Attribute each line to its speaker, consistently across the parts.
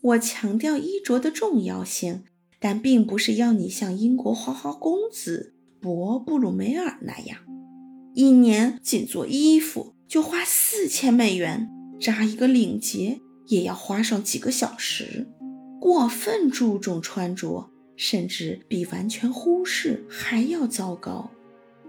Speaker 1: 我强调衣着的重要性，但并不是要你像英国花花公子博布鲁梅尔那样，一年仅做衣服就花四千美元，扎一个领结也要花上几个小时。过分注重穿着，甚至比完全忽视还要糟糕。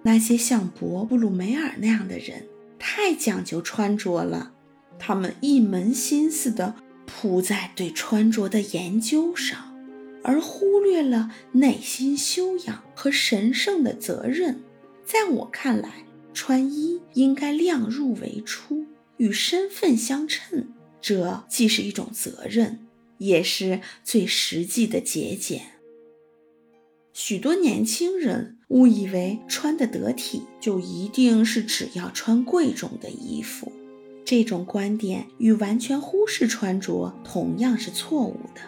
Speaker 1: 那些像博布鲁梅尔那样的人，太讲究穿着了，他们一门心思地。扑在对穿着的研究上，而忽略了内心修养和神圣的责任。在我看来，穿衣应该量入为出，与身份相称。这既是一种责任，也是最实际的节俭。许多年轻人误以为穿得得体就一定是只要穿贵重的衣服。这种观点与完全忽视穿着同样是错误的。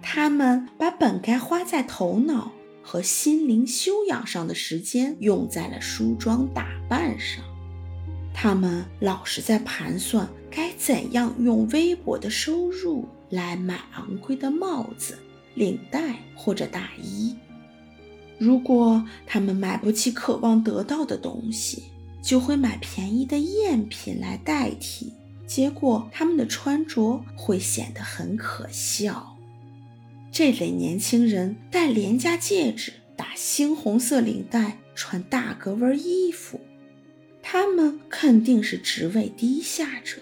Speaker 1: 他们把本该花在头脑和心灵修养上的时间用在了梳妆打扮上。他们老是在盘算该怎样用微薄的收入来买昂贵的帽子、领带或者大衣。如果他们买不起渴望得到的东西，就会买便宜的赝品来代替，结果他们的穿着会显得很可笑。这类年轻人戴廉价戒指、打猩红色领带、穿大格纹衣服，他们肯定是职位低下者。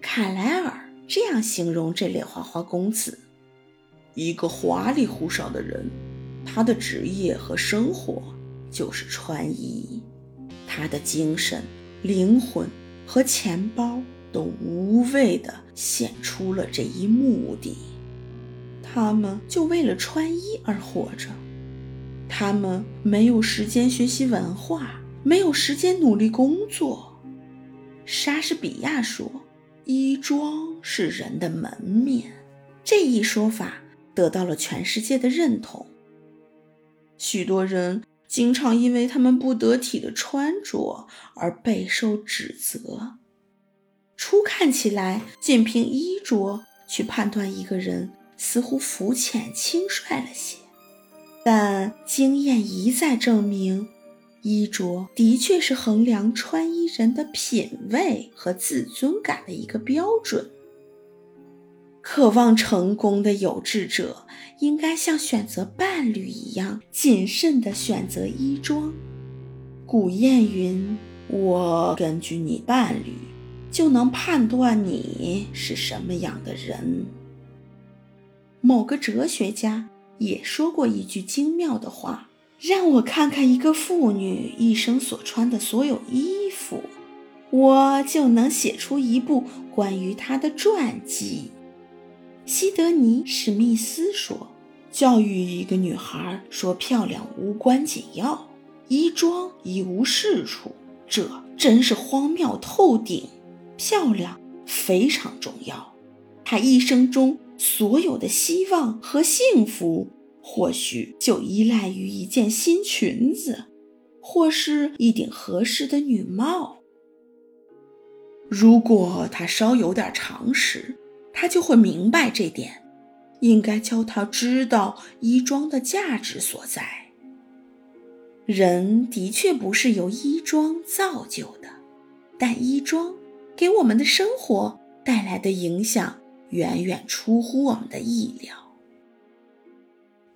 Speaker 1: 卡莱尔这样形容这类花花公子：
Speaker 2: 一个花里胡哨的人，他的职业和生活就是穿衣。他的精神、灵魂和钱包都无谓地献出了这一目的。
Speaker 1: 他们就为了穿衣而活着。他们没有时间学习文化，没有时间努力工作。莎士比亚说：“衣装是人的门面。”这一说法得到了全世界的认同。许多人。经常因为他们不得体的穿着而备受指责。初看起来，仅凭衣着去判断一个人，似乎肤浅轻率了些。但经验一再证明，衣着的确是衡量穿衣人的品味和自尊感的一个标准。渴望成功的有志者，应该像选择伴侣一样谨慎地选择衣装。古谚云：“我根据你伴侣，就能判断你是什么样的人。”某个哲学家也说过一句精妙的话：“让我看看一个妇女一生所穿的所有衣服，我就能写出一部关于她的传记。”西德尼·史密斯说：“教育一个女孩说漂亮无关紧要，衣装一无是处，这真是荒谬透顶。漂亮非常重要，她一生中所有的希望和幸福，或许就依赖于一件新裙子，或是一顶合适的女帽。如果她稍有点常识。”他就会明白这点，应该教他知道衣装的价值所在。人的确不是由衣装造就的，但衣装给我们的生活带来的影响远远出乎我们的意料。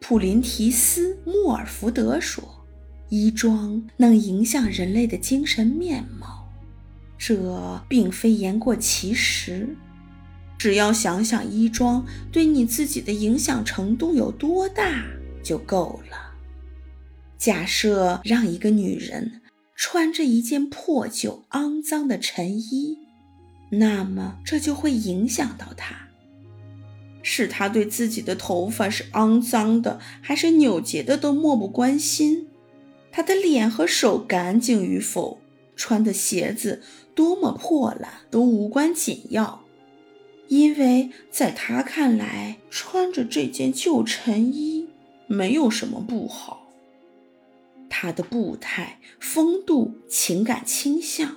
Speaker 1: 普林提斯·莫尔福德说：“衣装能影响人类的精神面貌，这并非言过其实。”只要想想衣装对你自己的影响程度有多大就够了。假设让一个女人穿着一件破旧、肮脏的衬衣，那么这就会影响到她，使她对自己的头发是肮脏的还是扭结的都漠不关心。她的脸和手干净与否，穿的鞋子多么破烂都无关紧要。因为在他看来，穿着这件旧衬衣没有什么不好。他的步态、风度、情感倾向，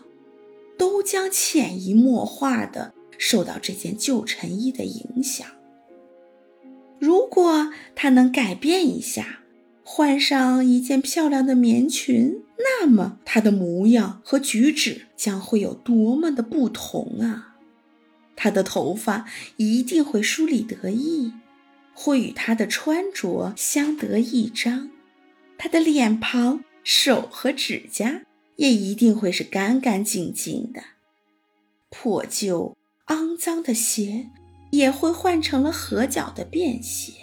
Speaker 1: 都将潜移默化地受到这件旧衬衣的影响。如果他能改变一下，换上一件漂亮的棉裙，那么他的模样和举止将会有多么的不同啊！他的头发一定会梳理得意，会与他的穿着相得益彰。他的脸庞、手和指甲也一定会是干干净净的。破旧、肮脏的鞋也会换成了合脚的便鞋。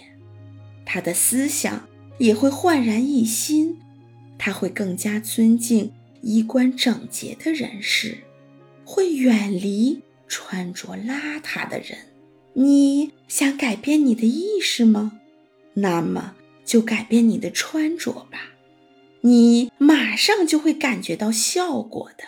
Speaker 1: 他的思想也会焕然一新，他会更加尊敬衣冠整洁的人士，会远离穿着邋遢的人。你想改变你的意识吗？那么就改变你的穿着吧，你马上就会感觉到效果的。